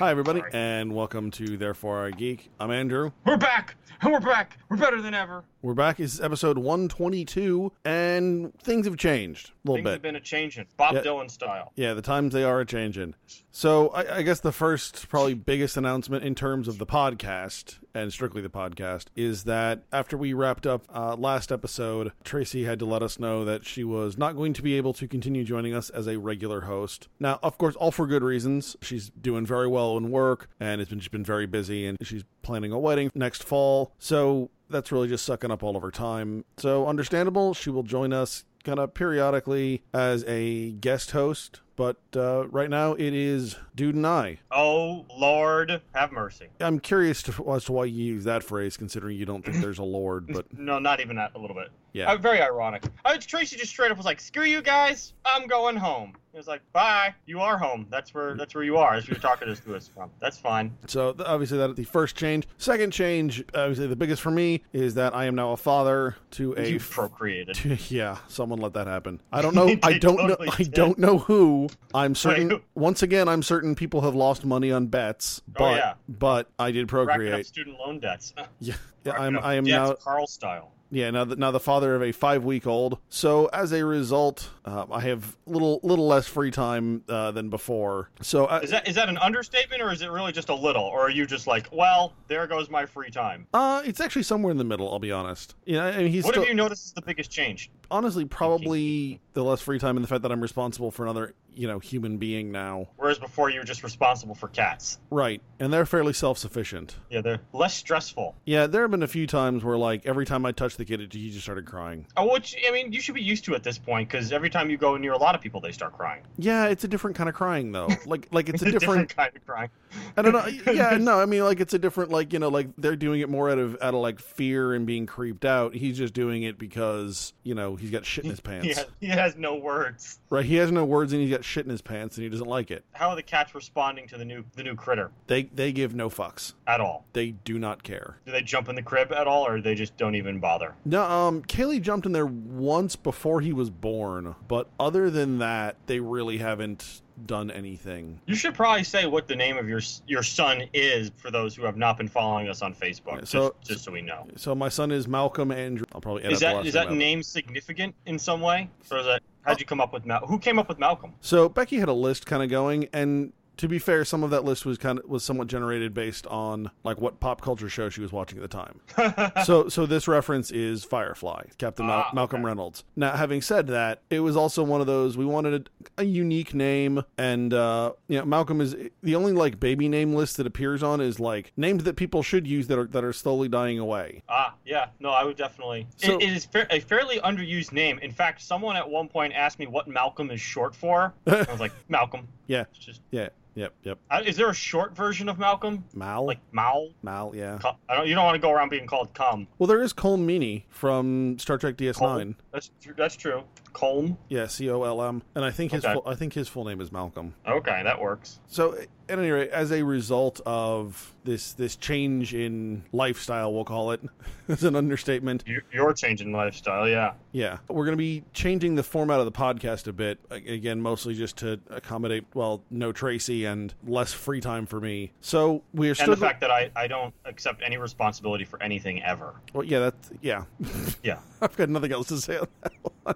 Hi, everybody, Sorry. and welcome to Therefore I Geek. I'm Andrew. We're back, and we're back. We're better than ever. We're back. It's episode 122, and things have changed a little Things bit. have been a changing, Bob Yeah. Dylan style. Yeah, the times they are a changing. So I, I guess the first, probably biggest announcement in terms of the podcast and strictly the podcast is that after we wrapped up uh, last episode, Tracy had to let us know that she was not going to be able to continue joining us as a regular host. Now, of course, all for good reasons. She's doing very well in work, and it's been she's been very busy, and she's planning a wedding next fall. So that's really just sucking up all of her time. So understandable. She will join us kind of periodically as a guest host, but uh, right now it is Dude and I. Oh Lord, have mercy. I'm curious to, as to why you use that phrase, considering you don't think there's a Lord, but No, not even that. A little bit. Yeah. Uh, very ironic. Uh, Tracy just straight up was like, "Screw you guys, I'm going home." He was like, "Bye, you are home. That's where that's where you are. That's where you're talking to us from. That's fine." So th- obviously that's the first change. Second change, obviously the biggest for me, is that I am now a father to a You procreated. to- yeah, someone let that happen. I don't know. I don't totally know. I don't know who. I'm certain. Once again, I'm certain people have lost money on bets, but Oh, yeah. but I did Racking up procreate. student loan debts. Yeah, yeah I'm. I am now. Carl style. Yeah, now the, now the father of a five week old. So as a result, uh, I have little little less free time uh, than before. So uh, Is that is that an understatement or is it really just a little? Or are you just like, well, there goes my free time? uh, it's actually somewhere in the middle. I'll be honest. Yeah, I mean he's What still, have you noticed is the biggest change? honestly probably the less free time and the fact that I'm responsible for another you know human being now. Whereas before you were just responsible for cats. Right, and they're fairly self sufficient. Yeah, they're less stressful. Yeah, there have been a few times where like every time I touched the kid, it, he just started crying. Oh, which I mean, you should be used to at this point because every time you go near a lot of people, they start crying. Yeah, it's a different kind of crying though. Like like it's a different, different kind of crying. I don't know. Yeah, no, I mean, like it's a different, like you know, like they're doing it more out of out of like fear and being creeped out. He's just doing it because you know he's got shit in his pants. He has, he has no words. Right? He has no words and he's got shit in his pants and he doesn't like it. How are the cats responding to the new the new critter They they give no fucks. at all? They do not care. Do they jump in the crib at all, or they just don't even bother? No, um, Kaylee jumped in there once before he was born, but other than that, they really haven't done anything. You should probably say what the name of your your son is for those who have not been following us on Facebook, Yeah, so- just, just so we know. So my son is Malcolm Andrew. I'll probably edit Is that is that name significant in some way, or is that how'd you come up with Mal? Who came up with Malcolm? So Becky had a list kind of going, and to be fair, some of that list was kind of was somewhat generated based on like what pop culture show she was watching at the time. so so this reference is Firefly, Captain Mal- Ah, Malcolm okay. Reynolds. Now, having said that, it was also one of those we wanted a, a unique name, and uh, you know Malcolm is the only like baby name list that appears on is like names that people should use that are that are slowly dying away. Ah, yeah. No, I would definitely. So- it, it is fa- a fairly underused name. In fact, someone at one point asked me what Malcolm is short for. I was like, Malcolm. Yeah, It's just. yeah, yep, yep. Uh, is there a short version of Malcolm? Mal, Like Mal? Mal, yeah. I don't. You don't want to go around being called Cum. Well, there is Colm Meaney from Star Trek DS9. Colm. That's tr- that's true. Colm. Yeah, C O L M, and I think his Okay. full, I think his full name is Malcolm. Okay, that works. So, at any rate, as a result of this this change in lifestyle, we'll call it, as an understatement. You, you're changing lifestyle, yeah. Yeah, we're going to be changing the format of the podcast a bit. Again, mostly just to accommodate well, no Tracy and less free time for me. So we are And the fact that I, I don't accept any responsibility for anything ever. well, yeah, that's yeah. Yeah. I've got nothing else to say on that one.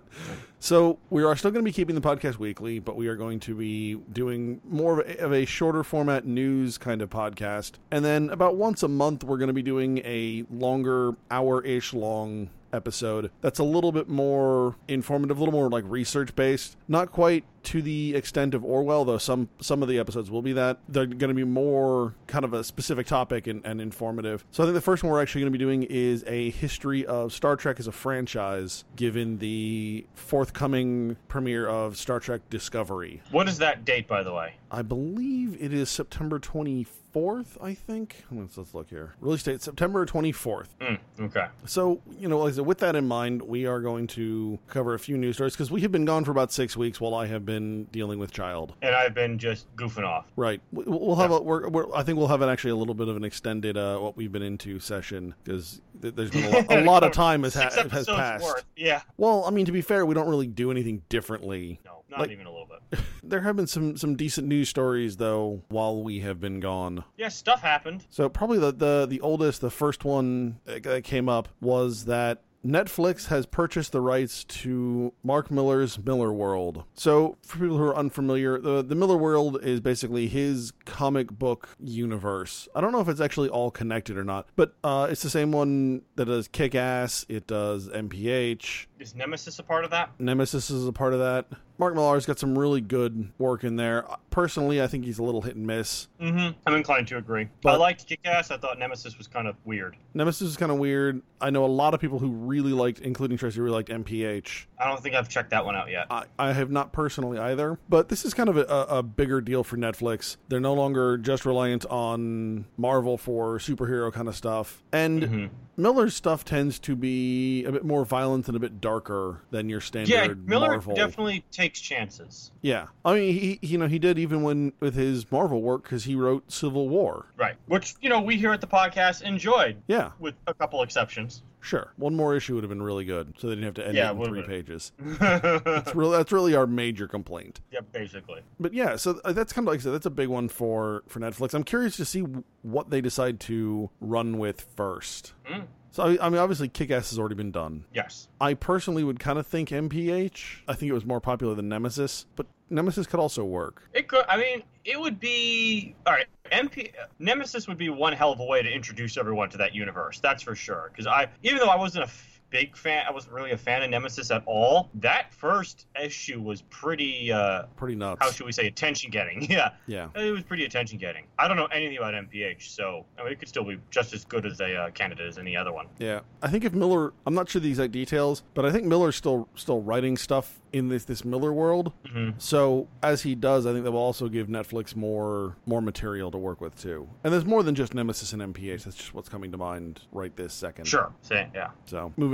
So we are still going to be keeping the podcast weekly, but we are going to be doing more of a, of a shorter format news kind of podcast, and then about once a month we're going to be doing a longer hour-ish long episode that's a little bit more informative, a little more like research based. Not quite to the extent of Orwell, though some some of the episodes will be that. They're going to be more kind of a specific topic and, and informative. So I think the first one we're actually going to be doing is a history of Star Trek as a franchise, given the forthcoming premiere of Star Trek Discovery. What is that date, by the way? I believe it is September 24th, I think. Let's, let's look here. Release date September 24th. Mm, okay. So, you know, like said, with that in mind, we are going to cover a few news stories because we have been gone for about six weeks while I have been dealing with child. And I've been just goofing off. Right. We- We'll have a. We're, we're, I think we'll have an actually a little bit of an extended uh, what we've been into session because th- there's been a lot, a lot of time has, ha- has passed. worth. Yeah. Well, I mean, to be fair, we don't really do anything differently. No. Not Like- even a little bit. There have been some some decent news stories though while we have been gone. Yeah, stuff happened. So probably the the, the oldest, the first one that came up was that Netflix has purchased the rights to Mark Millar's Miller World. So, for people who are unfamiliar, the, the Millarworld is basically his comic book universe. I don't know if it's actually all connected or not, but uh, it's the same one that does Kick Ass, it does MPH, Is Nemesis a part of that? Nemesis is a part of that. Mark Millar's got some really good work in there. Personally, I think he's a little hit and miss. Mm-hmm. I'm inclined to agree. I liked Kick-Ass. I thought Nemesis was kind of weird. Nemesis is kind of weird. I know a lot of people who really liked, including Tracy, really liked MPH. I don't think I've checked that one out yet. I, I have not personally either, but this is kind of a, a bigger deal for Netflix. They're no longer just reliant on Marvel for superhero kind of stuff. And Mhm. Millar's stuff tends to be a bit more violent and a bit darker than your standard Yeah, Miller Marvel. definitely takes chances. Yeah, I mean, he you know he did even when with his Marvel work because he wrote Civil War. Right. Which, you know, we here at the podcast enjoyed, Yeah, with a couple exceptions. Sure. One more issue would have been really good, so they didn't have to end Yeah, it in three been. pages. That's really that's really our major complaint. Yeah, basically. But yeah, so uh, that's kind of like I said, that's a big one for for Netflix. I'm curious to see what they decide to run with first. Mm. So I I mean, obviously, Kick Ass has already been done. Yes. I personally would kind of think MPH. I think it was more popular than Nemesis, but Nemesis could also work. It could. I mean, it would be all right. MP Nemesis would be one hell of a way to introduce everyone to that universe. That's for sure. Because I, even though I wasn't a big fan, I wasn't really a fan of Nemesis at all. That first issue was pretty. uh Pretty nuts. How should we say attention getting? Yeah, yeah. it was pretty attention getting. I don't know anything about MPH, so I mean, it could still be just as good as a uh, candidate as any other one. Yeah, I think if Millar, I'm not sure the exact details, but I think Millar's still still writing stuff in this this Millarworld. hmm So as he does, I think that will also give Netflix more more material to work with too. And there's more than just Nemesis and MPH. That's just what's coming to mind right this second. Sure. Say, yeah. So moving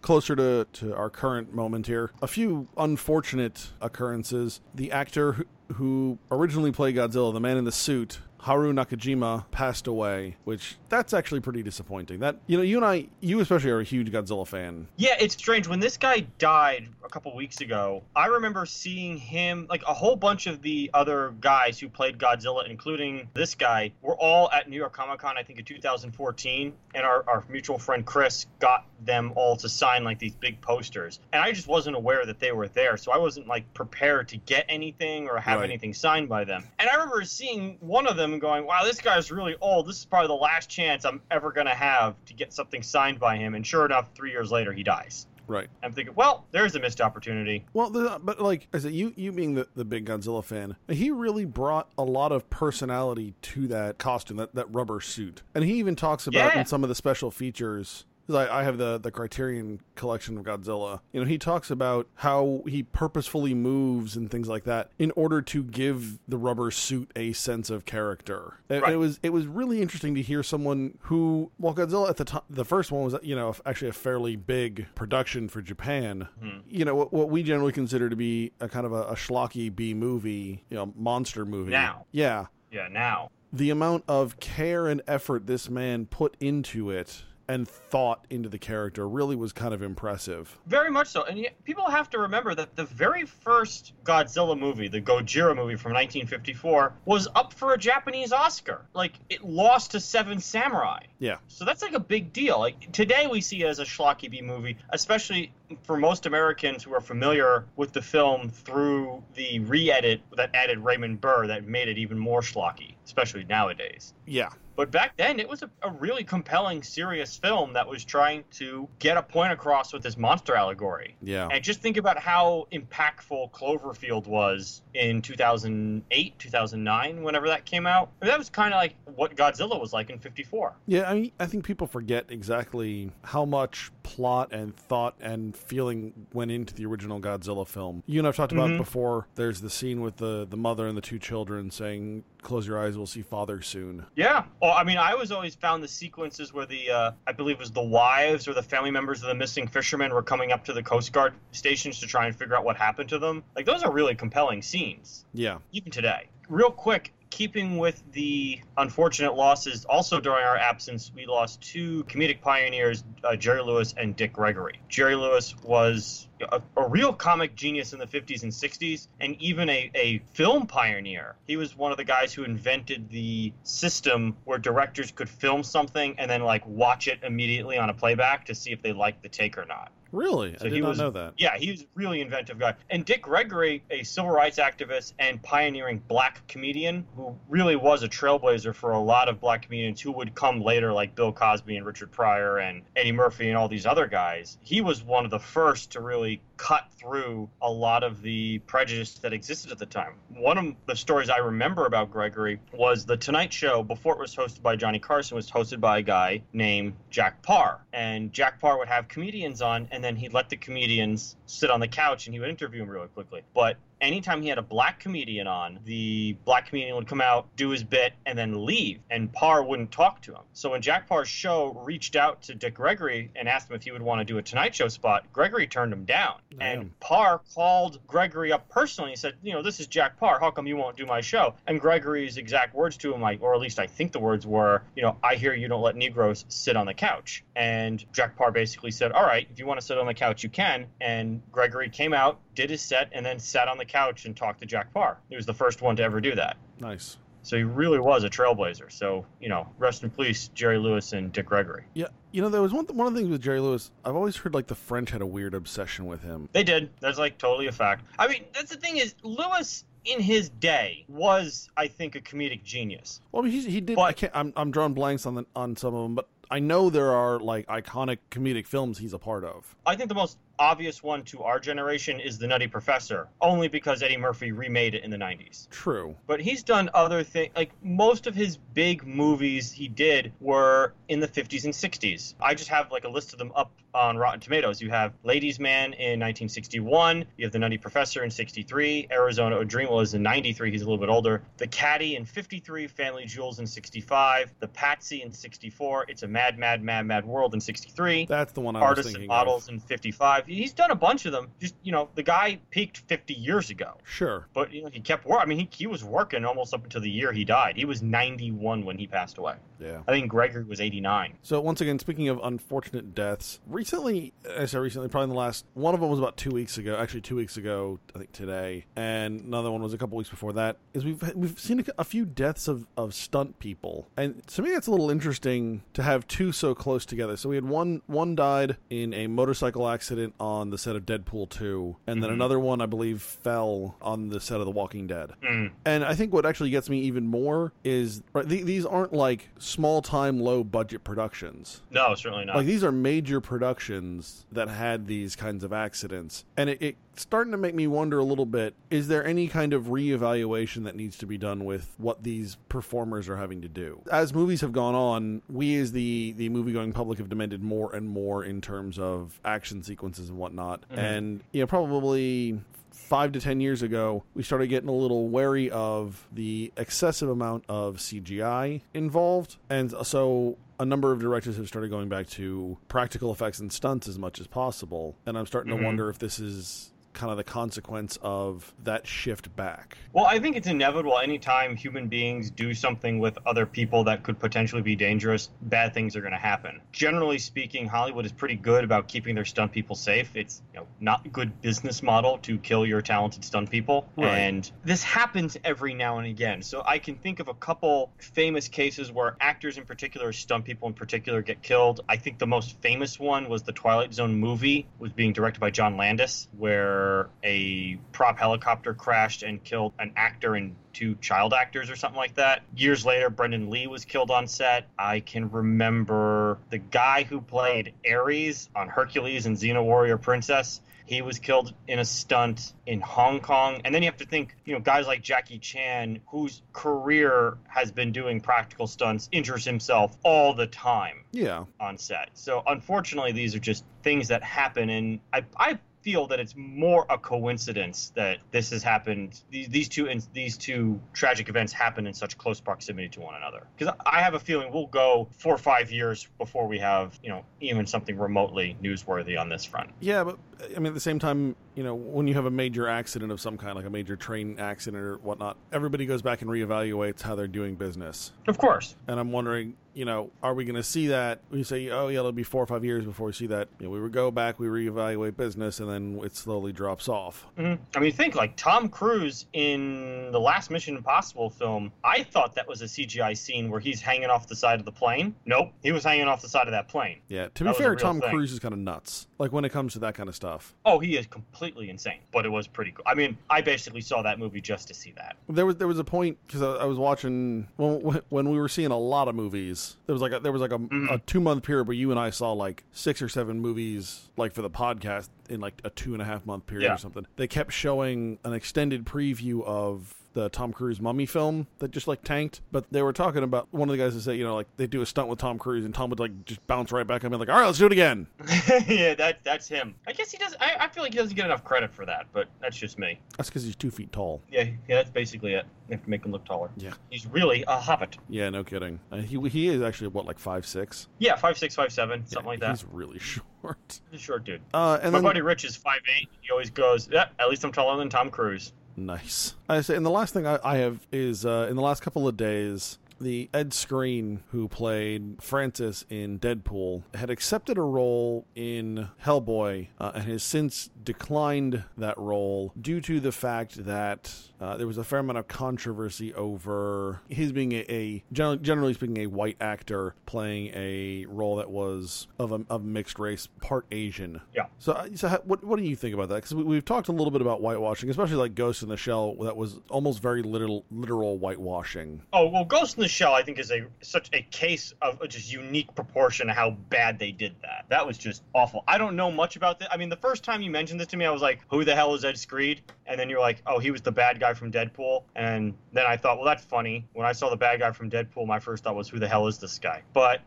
closer to to our current moment here, a few unfortunate occurrences. The actor who, who originally played Godzilla, the man in the suit. Haru Nakajima passed away, which that's actually pretty disappointing. That you know, you and I, you especially are a huge Godzilla fan. Yeah, it's strange. When this guy died a couple weeks ago, I remember seeing him, like a whole bunch of the other guys who played Godzilla, including this guy, were all at New York Comic Con, I think in 2014. And our, our mutual friend Chris got them all to sign like these big posters. And I just wasn't aware that they were there. So I wasn't like prepared to get anything or have Right. anything signed by them. And I remember seeing one of them going, wow, this guy's really old. This is probably the last chance I'm ever going to have to get something signed by him. And sure enough, three years later, he dies. Right. I'm thinking, well, there's a missed opportunity. Well, the, but like I said, you you being the, the big Godzilla fan, he really brought a lot of personality to that costume, that, that rubber suit, and he even talks about Yeah. in some of the special features. I, I have the the Criterion collection of Godzilla. You know, he talks about how he purposefully moves and things like that in order to give the rubber suit a sense of character. And Right. It was it was really interesting to hear someone who, well, Godzilla at the time, the first one was you know actually a fairly big production for Japan Hmm. you know what, what we generally consider to be a kind of a, a schlocky B movie, you know, monster movie. Now. yeah, Yeah, now. the amount of care and effort this man put into it and thought into the character really was kind of impressive. Very much so. And yet, people have to remember that the very first Godzilla movie, the Gojira movie from 1954, was up for a Japanese Oscar. Like, it lost to Seven Samurai. Yeah, So that's like a big deal. Like today we see it as a schlocky B movie, especially for most Americans who are familiar with the film through the re-edit that added Raymond Burr that made it even more schlocky, especially nowadays. yeah, But back then, it was a, a really compelling, serious film that was trying to get a point across with this monster allegory. yeah, And just think about how impactful Cloverfield was in 2008, 2009, whenever that came out. I mean, that was kind of like what Godzilla was like in 54. yeah. I mean, I think people forget exactly how much plot and thought and feeling went into the original Godzilla film. You and I've talked about Mhm. before. There's the scene with the the mother and the two children saying, "Close your eyes, we'll see father soon." Yeah. Well, I mean, I always always found the sequences where the, uh, I believe it was the wives or the family members of the missing fishermen were coming up to the Coast Guard stations to try and figure out what happened to them. Like, those are really compelling scenes, Yeah, even today. Real quick, keeping with the unfortunate losses, also during our absence, we lost two comedic pioneers, uh, Jerry Lewis and Dick Gregory. Jerry Lewis was a, a, real comic genius in the 50s and 60s, and even a, a film pioneer. He was one of the guys who invented the system where directors could film something and then like watch it immediately on a playback to see if they liked the take or not. Really? So I did not was, know that. Yeah, he was a really inventive guy. And Dick Gregory, a civil rights activist and pioneering black comedian who really was a trailblazer for a lot of black comedians who would come later, like Bill Cosby and Richard Pryor and Eddie Murphy and all these other guys. He was one of the first to really cut through a lot of the prejudice that existed at the time. One of the stories I remember about Gregory was the Tonight Show, before it was hosted by Johnny Carson, was hosted by a guy named Jack Paar. And Jack Parr would have comedians on, and then he'd let the comedians sit on the couch and he would interview him really quickly. But anytime he had a black comedian on, the black comedian would come out, do his bit, and then leave, and Paar wouldn't talk to him. So when Jack Paar's show reached out to Dick Gregory and asked him if he would want to do a Tonight Show spot, Gregory turned him down. Damn. And Paar called Gregory up personally and said, You know, this is Jack Paar. How come you won't do my show? And Gregory's exact words to him, like, or at least I think the words were, You know, I hear you don't let Negroes sit on the couch. And Jack Paar basically said, All right, if you want to sit on the couch, you can. And Gregory came out, did his set, and then sat on the couch and talked to Jack Paar. He was the first one to ever do that. Nice. So he really was a trailblazer. So you know, rest in peace, Jerry Lewis and Dick Gregory. Yeah, you know, there was one th- one of the things with Jerry Lewis. I've always heard like the French had a weird obsession with him. They did. That's like totally a fact. I mean, that's the thing is Lewis in his day was, I think, a comedic genius. Well, I mean, he did. But, I can't. I'm I'm drawing blanks on the on some of them, but I know there are like iconic comedic films he's a part of. I think the most obvious one to our generation is The Nutty Professor, only because Eddie Murphy remade it in the 90s. True. But he's done other things. Like most of his big movies he did were in the 50s and 60s. I just have like a list of them up on Rotten Tomatoes. You have Ladies Man in 1961. You have The Nutty Professor in 63. Arizona Dream was in 93. He's a little bit older. The Caddy in 53. Family Jewels in 65. The Patsy in 64. It's a Mad, Mad, Mad, Mad World in 63. That's the one I Artists was thinking and Models of. in 55 he's done a bunch of them. Just you know, the guy peaked 50 years ago. Sure. But you know, he kept working. I mean, he he was working almost up until the year he died. He was 91 when he passed away. Yeah. I think Gregory was 89. So once again, speaking of unfortunate deaths, recently, I say recently, probably in the last one of them was about two weeks ago. Actually, two weeks ago, I think today, and another one was a couple weeks before that. Is we've we've seen a, a few deaths of of stunt people, and to me, that's a little interesting to have two so close together. So we had one one died in a motorcycle accident on the set of Deadpool 2, and mm-hmm. then another one, I believe, fell on the set of The Walking Dead. Mm. And I think what actually gets me even more is right, th- these aren't like small time, low budget productions. No, certainly not. Like these are major productions that had these kinds of accidents. And it, it starting to make me wonder a little bit is there any kind of reevaluation that needs to be done with what these performers are having to do as movies have gone on we as the the movie going public have demanded more and more in terms of action sequences and whatnot mm-hmm. and you know probably five to ten years ago, we started getting a little wary of the excessive amount of CGI involved. And so a number of directors have started going back to practical effects and stunts as much as possible. And I'm starting mm-hmm. to wonder if this is kind of the consequence of that shift back? Well, I think it's inevitable anytime human beings do something with other people that could potentially be dangerous, bad things are going to happen. Generally speaking, Hollywood is pretty good about keeping their stunt people safe. It's you know, not a good business model to kill your talented stunt people. Right. And this happens every now and again. So I can think of a couple famous cases where actors in particular, stunt people in particular, get killed. I think the most famous one was the Twilight Zone movie, was being directed by John Landis, where where a prop helicopter crashed and killed an actor and two child actors or something like that. Years later, Brandon Lee was killed on set. I can remember the guy who played Ares on Hercules and Xena Warrior Princess. He was killed in a stunt in Hong Kong. And then you have to think, you know, guys like Jackie Chan, whose career has been doing practical stunts, injures himself all the time. Yeah. On set. So unfortunately, these are just things that happen. And I, I feel that it's more a coincidence that this has happened. These, these two these two tragic events happen in such close proximity to one another. Because I have a feeling we'll go four or five years before we have you know even something remotely newsworthy on this front. Yeah, but I mean at the same time, you know, when you have a major accident of some kind, like a major train accident or whatnot, everybody goes back and reevaluates how they're doing business. Of course. And I'm wondering, you know, are we going to see that? We say, oh, yeah, it'll be four or five years before we see that. You know, we would go back, we reevaluate business, and then it slowly drops off. Mm-hmm. I mean, think like Tom Cruise in the last Mission Impossible film. I thought that was a CGI scene where he's hanging off the side of the plane. Nope, he was hanging off the side of that plane. Yeah, to be fair, Tom thing. Cruise is kind of nuts. Like when it comes to that kind of stuff. Oh, he is completely insane. But it was pretty cool. I mean, I basically saw that movie just to see that. There was there was a point because I, I, was watching when when we were seeing a lot of movies. There was like a, there was like a, mm-hmm. a two month period where you and I saw like six or seven movies like for the podcast in like a two and a half month period yeah. or something. They kept showing an extended preview of the Tom Cruise mummy film that just like tanked. But they were talking about one of the guys that said, you know, like they do a stunt with Tom Cruise and Tom would like just bounce right back up and like, all right, let's do it again. yeah, that that's him. I guess he does. I, I feel like he doesn't get enough credit for that, but that's just me. That's because he's two feet tall. Yeah, yeah, that's basically it. You have to make him look taller. Yeah, he's really a hobbit. Yeah, no kidding. Uh, he he is actually what like five six. Yeah, five six, five seven, something like that. He's really short. He's a short dude. Uh, and my then, buddy Rich is five eight. He always goes, "Yeah, at least I'm taller than Tom Cruise." Nice. I say, and the last thing I, I have is uh, in the last couple of days, the Ed Skrein, who played Francis in Deadpool, had accepted a role in Hellboy uh, and has since declined that role due to the fact that uh, there was a fair amount of controversy over his being a, a generally speaking a white actor playing a role that was of a of mixed race, part Asian. Yeah. So, uh, so what what do you think about that? Because we, have talked a little bit about whitewashing, especially like Ghost in the Shell, that was almost very literal literal whitewashing. Oh well, Ghost in the Shell, I think is a such a case of just unique proportion of how bad they did that. That was just awful. I don't know much about that. I mean, the first time you mentioned this to me, I was like, "Who the hell is Ed Skrein?" And then you're like, "Oh, he was the bad guy." guy from Deadpool, and then I thought, well, that's funny. When I saw the bad guy from Deadpool, my first thought was, who the hell is this guy? But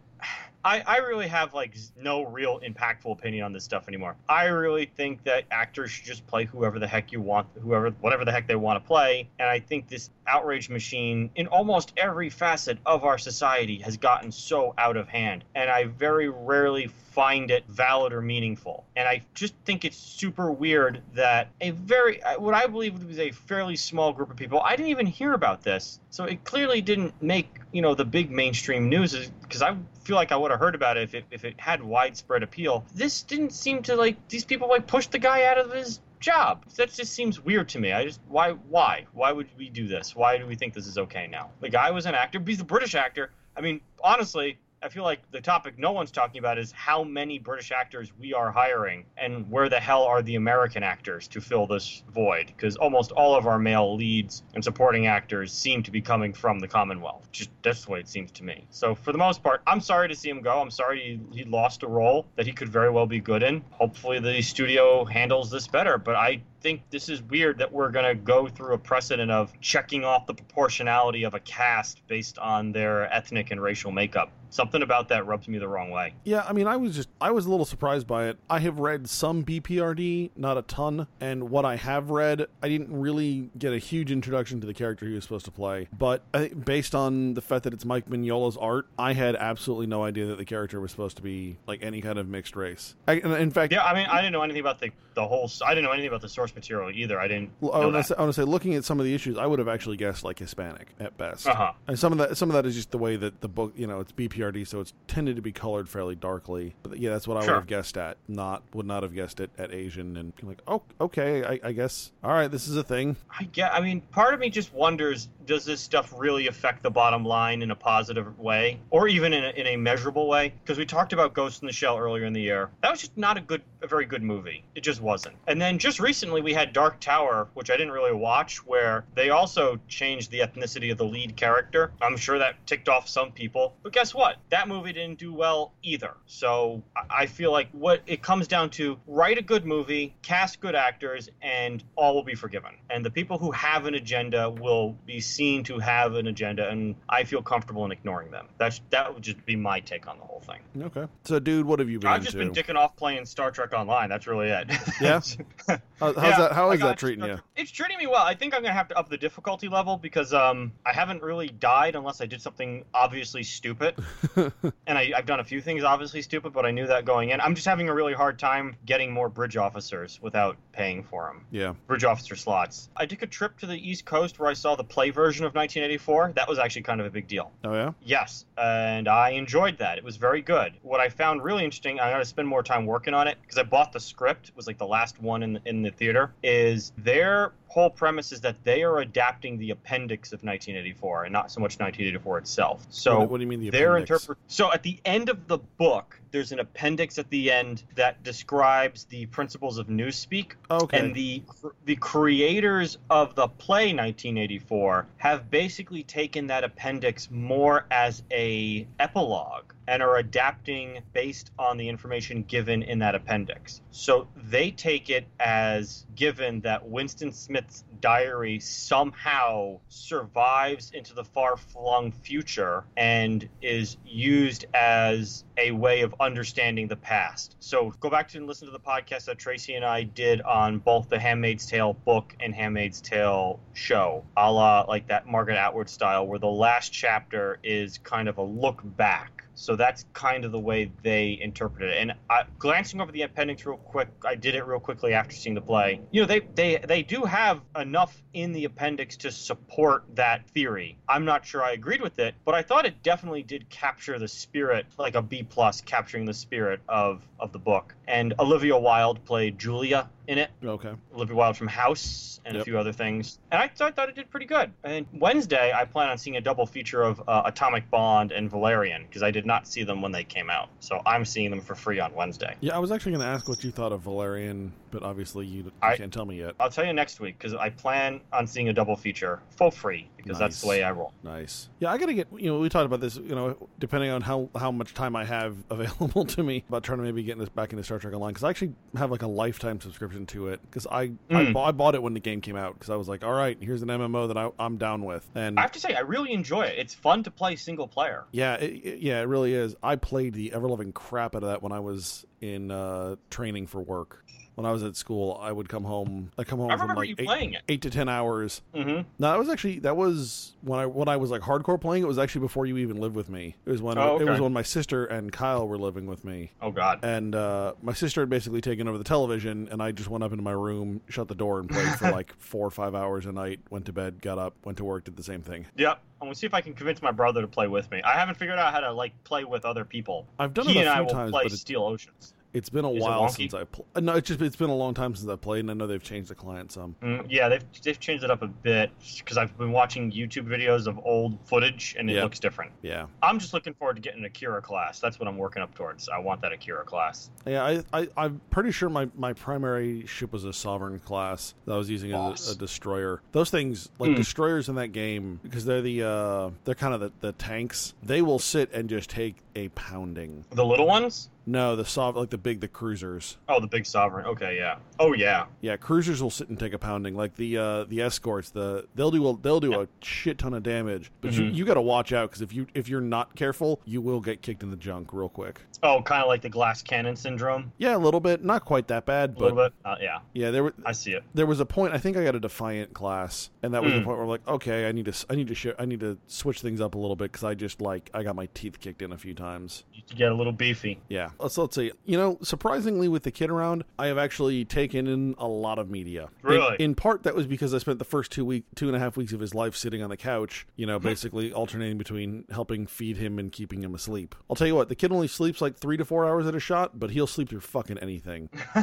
I, I really have like no real impactful opinion on this stuff anymore. I really think that actors should just play whoever the heck you want, whoever, whatever the heck they want to play. And I think this outrage machine in almost every facet of our society has gotten so out of hand. And I very rarely find it valid or meaningful. And I just think it's super weird that a very, uh, what I believe was a fairly small group of people, I didn't even hear about this. So it clearly didn't make, you know, the big mainstream news because I feel like I would have heard about it if, it if it had widespread appeal. This didn't seem to like, these people like push the guy out of his job. That just seems weird to me. I just why why why would we do this? Why do we think this is okay now? The guy was an actor. He's a British actor. I mean, honestly, I feel like the topic no one's talking about is how many British actors we are hiring and where the hell are the American actors to fill this void? Because almost all of our male leads and supporting actors seem to be coming from the Commonwealth. Just that's the way it seems to me. So for the most part, I'm sorry to see him go. I'm sorry he, he lost a role that he could very well be good in. Hopefully the studio handles this better. But I think this is weird that we're going to go through a precedent of checking off the proportionality of a cast based on their ethnic and racial makeup. Something about that rubs me the wrong way. Yeah, I mean, I was just, I was a little surprised by it. I have read some BPRD, not a ton, and what I have read, I didn't really get a huge introduction to the character he was supposed to play. But I, based on the fact that it's Mike Mignola's art, I had absolutely no idea that the character was supposed to be like any kind of mixed race. I, in fact, yeah, I mean, I didn't know anything about the the whole. I didn't know anything about the source material either. I didn't. Well, I want to say, looking at some of the issues, I would have actually guessed like Hispanic at best. Uh-huh. And some of that, some of that is just the way that the book, you know, it's BPRD, so it's tended to be colored fairly darkly. But yeah, that's what I sure. would have guessed at. Not would not have guessed it at Asian. And like, oh, okay, I, I guess. All right, this is a thing. I get. I mean, part of me just wonders: does this stuff really affect the bottom line in a positive way, or even in a, in a measurable way? Because we talked about Ghost in the Shell earlier in the year. That was just not a good, a very good movie. It just wasn't. And then just recently we had Dark Tower, which I didn't really watch, where they also changed the ethnicity of the lead character. I'm sure that ticked off some people. But guess what? That movie didn't do well either. So I feel like what it comes down to write a good movie, cast good actors, and all will be forgiven. And the people who have an agenda will be seen to have an agenda, and I feel comfortable in ignoring them. That's that would just be my take on the whole thing. Okay. So, dude, what have you been I've just into? been dicking off playing Star Trek Online. That's really it. Yeah? How, how's Yeah, that? How is that treating you? It's treating me well. I think I'm gonna have to up the difficulty level because um I haven't really died unless I did something obviously stupid, and I, I've done a few things obviously stupid, but I knew that going in. I'm just having a really hard time getting more bridge officers without paying for them. Yeah. Bridge officer slots. I took a trip to the East Coast where I saw the play version of 1984. That was actually kind of a big deal. Oh yeah. Yes, and I enjoyed that. It was very good. What I found really interesting, I got to spend more time working on it because I bought the script. It was like the last one in the, in the theater. Is their whole premise is that they are adapting the appendix of 1984 and not so much 1984 itself. So what, what do you mean the their appendix? interpret. So at the end of the book, there's an appendix at the end that describes the principles of newspeak. Okay. And the the creators of the play 1984 have basically taken that appendix more as a epilogue and are adapting based on the information given in that appendix. So they take it as given that Winston Smith's diary somehow survives into the far-flung future and is used as a way of understanding the past. So go back to and listen to the podcast that Tracy and I did on both the Handmaid's Tale book and Handmaid's Tale show, a la like that Margaret Atwood style, where the last chapter is kind of a look back. So that's kind of the way they interpreted it. And I, glancing over the appendix real quick, I did it real quickly after seeing the play. You know, they they they do have enough in the appendix to support that theory. I'm not sure I agreed with it, but I thought it definitely did capture the spirit, like a B plus, capturing the spirit of of the book. And Olivia Wilde played Julia in it. okay. Olivia Wilde from House and Yep. a few other things. And I, I thought it did pretty good. And Wednesday, I plan on seeing a double feature of uh, Atomic Blonde and Valerian because I did not see them when they came out. So I'm seeing them for free on Wednesday. Yeah, I was actually going to ask what you thought of Valerian, but obviously you, you I- can't tell me yet. I'll tell you next week because I plan on seeing a double feature for free because that's the way I roll. Nice. Yeah, I got to get. You know, we talked about this. You know, depending on how how much time I have available to me, about trying to maybe get this back into Star Trek Online because I actually have like a lifetime subscription to it because I I, Mm. bought, I bought it when the game came out because I was like, all right, here's an MMO that I, I'm down with, and I have to say, I really enjoy it. It's fun to play single player. yeah, it, it- yeah, it really is. I played the ever loving crap out of that when I was in uh, training for work. When I was at school, I would come home. I come home I from like eight, playing it. eight to ten hours. hmm No, that was actually that was when I when I was like hardcore playing. It was actually before you even lived with me. It was when Oh, it was when my sister and Kyle were living with me, Oh God. and uh, my sister had basically taken over the television, and I just went up into my room, shut the door, and played for like four or five hours a night. Went to bed, got up, went to work, did the same thing. Yep. I'm gonna see if I can convince my brother to play with me. I haven't figured out how to like play with other people. I've done he it and a I few will times, play but it's, Steel Oceans. It's been a Is while since I pl- no, it's just it's been a long time since I played, and I know they've changed the client some. Mm, yeah, they've they've changed it up a bit because I've been watching YouTube videos of old footage and it Yeah. looks different. Yeah, I'm just looking forward to getting a Akira class. That's what I'm working up towards. I want that Akira class. yeah. I, I I'm pretty sure my my primary ship was a sovereign class that I was using as a, a destroyer. Those things, like Mm. destroyers in that game, because they're the uh they're kind of the, the tanks. They will sit and just take a pounding. The little ones? No, the sov like the big the cruisers. Oh, the big sovereign. Okay, yeah. Oh yeah. Yeah, cruisers will sit and take a pounding. Like the uh, the escorts, the they'll do a, they'll do a shit ton of damage. But you, Mhm. you got to watch out because if you if you're not careful, you will get kicked in the junk real quick. Oh, kind of like the glass cannon syndrome. Yeah, a little bit, not quite that bad, A but little bit. Uh, yeah, yeah, there were I see it. there was a point. I think I got a defiant class, and that was the Mm. point where I'm like, okay, I need to I need to sh- I need to switch things up a little bit because I just like I got my teeth kicked in a few times. You get a little beefy. Yeah. Let's let's see. You know, surprisingly, with the kid around, I have actually taken in a lot of media. Really? In, part, that was because I spent the first two week, two and a half weeks of his life sitting on the couch. You know, basically alternating between helping feed him and keeping him asleep. I'll tell you what, the kid only sleeps like three to four hours at a shot, but he'll sleep through fucking anything.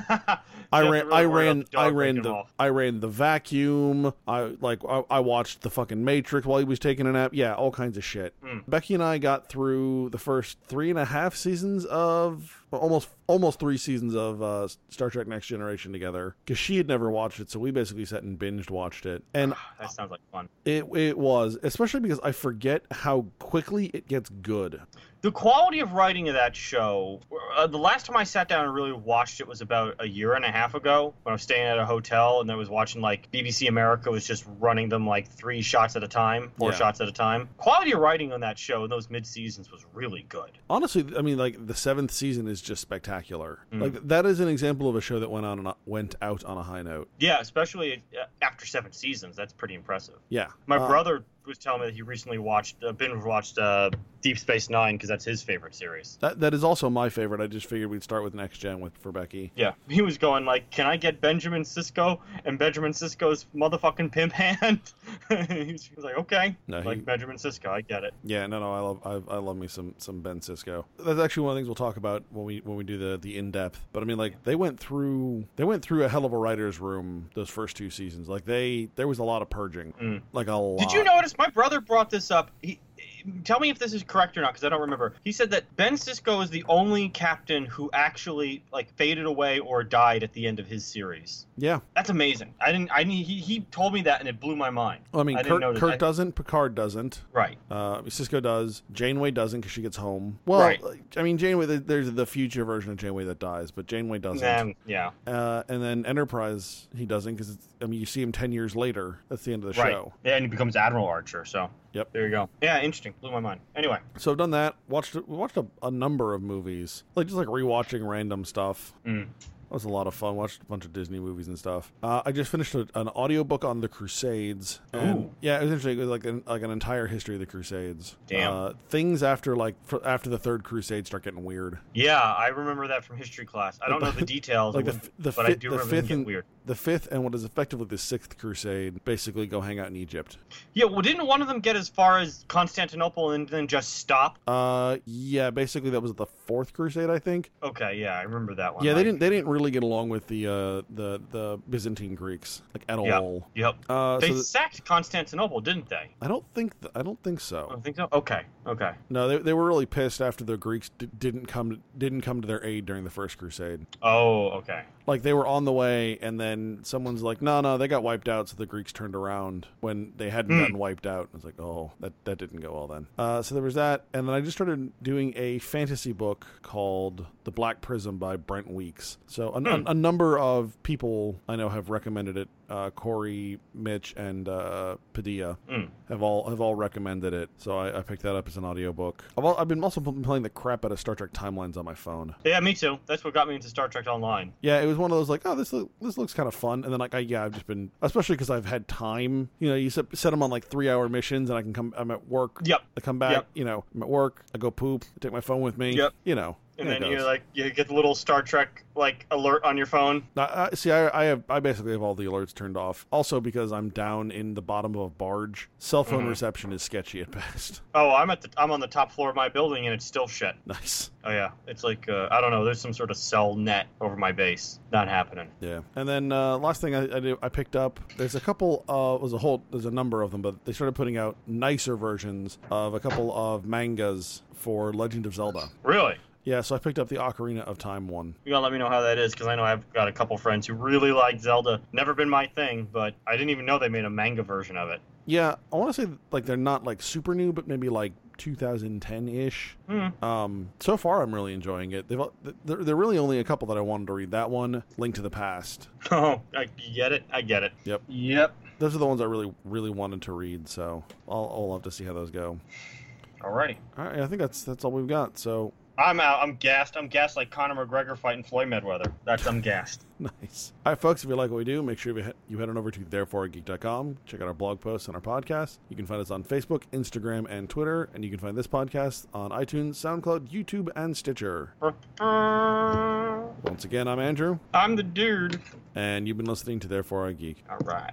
I ran, I ran, I ran the, I ran the vacuum. I like, I, I watched the fucking Matrix while he was taking a nap. Yeah, all kinds of shit. Hmm. Becky and I got through the first three and a half seasons of of almost almost three seasons of uh, Star Trek Next Generation together because she had never watched it, so we basically sat and binged watched it, and That sounds like fun. it it was especially because I forget how quickly it gets good. The quality of writing of that show, uh, the last time I sat down and really watched it was about a year and a half ago when I was staying at a hotel and I was watching like BBC America was just running them like three shots at a time, four Yeah. shots at a time. Quality of writing on that show in those mid seasons was really good. Honestly, I mean, like the seventh season is just spectacular. Mm. Like that is an example of a show that went on and went out on a high note. Yeah, especially uh, after seven seasons. That's pretty impressive. Yeah, My Uh, brother was telling me that he recently watched, uh, binge watched uh, Deep Space Nine because that's his favorite series. That that is also my favorite. I just figured we'd start with next gen with for Becky. Yeah, he was going like, "Can I get Benjamin Sisko and Benjamin Sisko's motherfucking pimp hand?" he was he was like, "Okay, No, he- like Benjamin Sisko, I get it." Yeah, no, no, I love I, I love me some some Ben Sisko. That's actually one of the things we'll talk about when we when we do the the in depth. But I mean, like they went through they went through a hell of a writer's room those first two seasons. Like they there was a lot of purging, Mm. like a lot. Did you notice? My brother brought this up. He, tell me if this is correct or not, because I don't remember. He said that Ben Sisko is the only captain who actually like faded away or died at the end of his series. Yeah, That's amazing. I didn't. I he, he told me that, and it blew my mind. well, I mean, I Kirk, I- doesn't, Picard doesn't. Right. Uh, Sisko does. Janeway doesn't because she gets home. Well, Right. I mean, Janeway. There's the future version of Janeway that dies, but Janeway doesn't. Um, yeah. Uh, and then Enterprise, he doesn't because I mean, you see him ten years later. That's the end of the Right. show. Yeah, and he becomes Admiral Archer. So. Yep. There you go. Yeah, interesting. Blew my mind. Anyway. So I've done that. Watched we watched a, a number of movies, like just like rewatching random stuff. Mm. That was a lot of fun. Watched a bunch of Disney movies and stuff. Uh, I just finished a, an audiobook on the Crusades. And Ooh. yeah, it was interesting. It was like an, like an entire history of the Crusades. Damn. Uh, things after like fr after the third Crusade start getting weird. Yeah, I remember that from history class. I don't know the details, Like the the but I do the remember fifth getting and- weird. The fifth and what is effectively the sixth Crusade basically go hang out in Egypt. Yeah, well, didn't one of them get as far as Constantinople and then just stop? Uh, yeah, basically that was the fourth Crusade, I think. Okay, yeah, I remember that one. Yeah, they didn't. They didn't really get along with the uh, the the Byzantine Greeks like at Yeah. all. Yep. Uh, They so th- sacked Constantinople, didn't they? I don't think th- I don't think so. I don't think so. Okay. Okay. No, they, they were really pissed after the Greeks d- didn't come didn't come to their aid during the first Crusade. Oh, okay. Like they were on the way, and then someone's like, "No, no, they got wiped out." So the Greeks turned around when they hadn't gotten wiped out. I was like, "Oh, that that didn't go well then." Uh, so there was that, and then I just started doing a fantasy book called "The Black Prism" by Brent Weeks. So a, a, Hmm. a number of people I know have recommended it. Uh, Corey, Mitch, and uh, Padilla Mm. have all have all recommended it. So I, I picked that up as an audiobook. I've, al- I've been also playing the crap out of Star Trek Timelines on my phone. Yeah, me too. That's what got me into Star Trek Online. Yeah, it was one of those like, oh, this look, this looks kind of fun, and then like, I, yeah, I've just been, especially because I've had time. You know, you set, set them on like three hour missions, and I can come. I'm at work. Yep. I come back. Yep. You know, I'm at work. I go poop. I take my phone with me. Yep. You know. And then you like you get the little Star Trek like alert on your phone. Uh, I, see, I, I have, I basically have all the alerts turned off. Also, because I'm down in the bottom of a barge, cell phone Mhm. reception is sketchy at best. Oh, I'm at the I'm on the top floor of my building and it's still shit. nice. Oh yeah, it's like uh, I don't know. There's some sort of cell net over my base. Not happening. Yeah, and then uh, last thing I, I, do, I picked up. There's a couple. Uh, was a whole. There's a number of them, but they started putting out nicer versions of a couple of mangas for Legend of Zelda. Really? Yeah, so I picked up the Ocarina of Time one. You gotta let me know how that is because I know I've got a couple friends who really like Zelda. Never been my thing, but I didn't even know they made a manga version of it. Yeah, I want to say like they're not like super new, but maybe like 2010 ish. Hmm. Um, so far I'm really enjoying it. They've they're, they're really only a couple that I wanted to read. That one, Link to the Past. Oh, I get it. I get it. Yep. Yep. Those are the ones I really really wanted to read. So I'll, I'll have to see how those go. Alrighty. All right, I think that's that's all we've got. So I'm out. I'm gassed. I'm gassed like Conor McGregor fighting Floyd Mayweather. That's I'm gassed. Nice. All right, folks, if you like what we do, make sure you head on over to thereforegeek.com. Check out our blog posts and our podcast. You can find us on Facebook, Instagram, and Twitter. And you can find this podcast on iTunes, SoundCloud, YouTube, and Stitcher. Once again, I'm Andrew, I'm the dude. and you've been listening to Therefore I Geek. All right.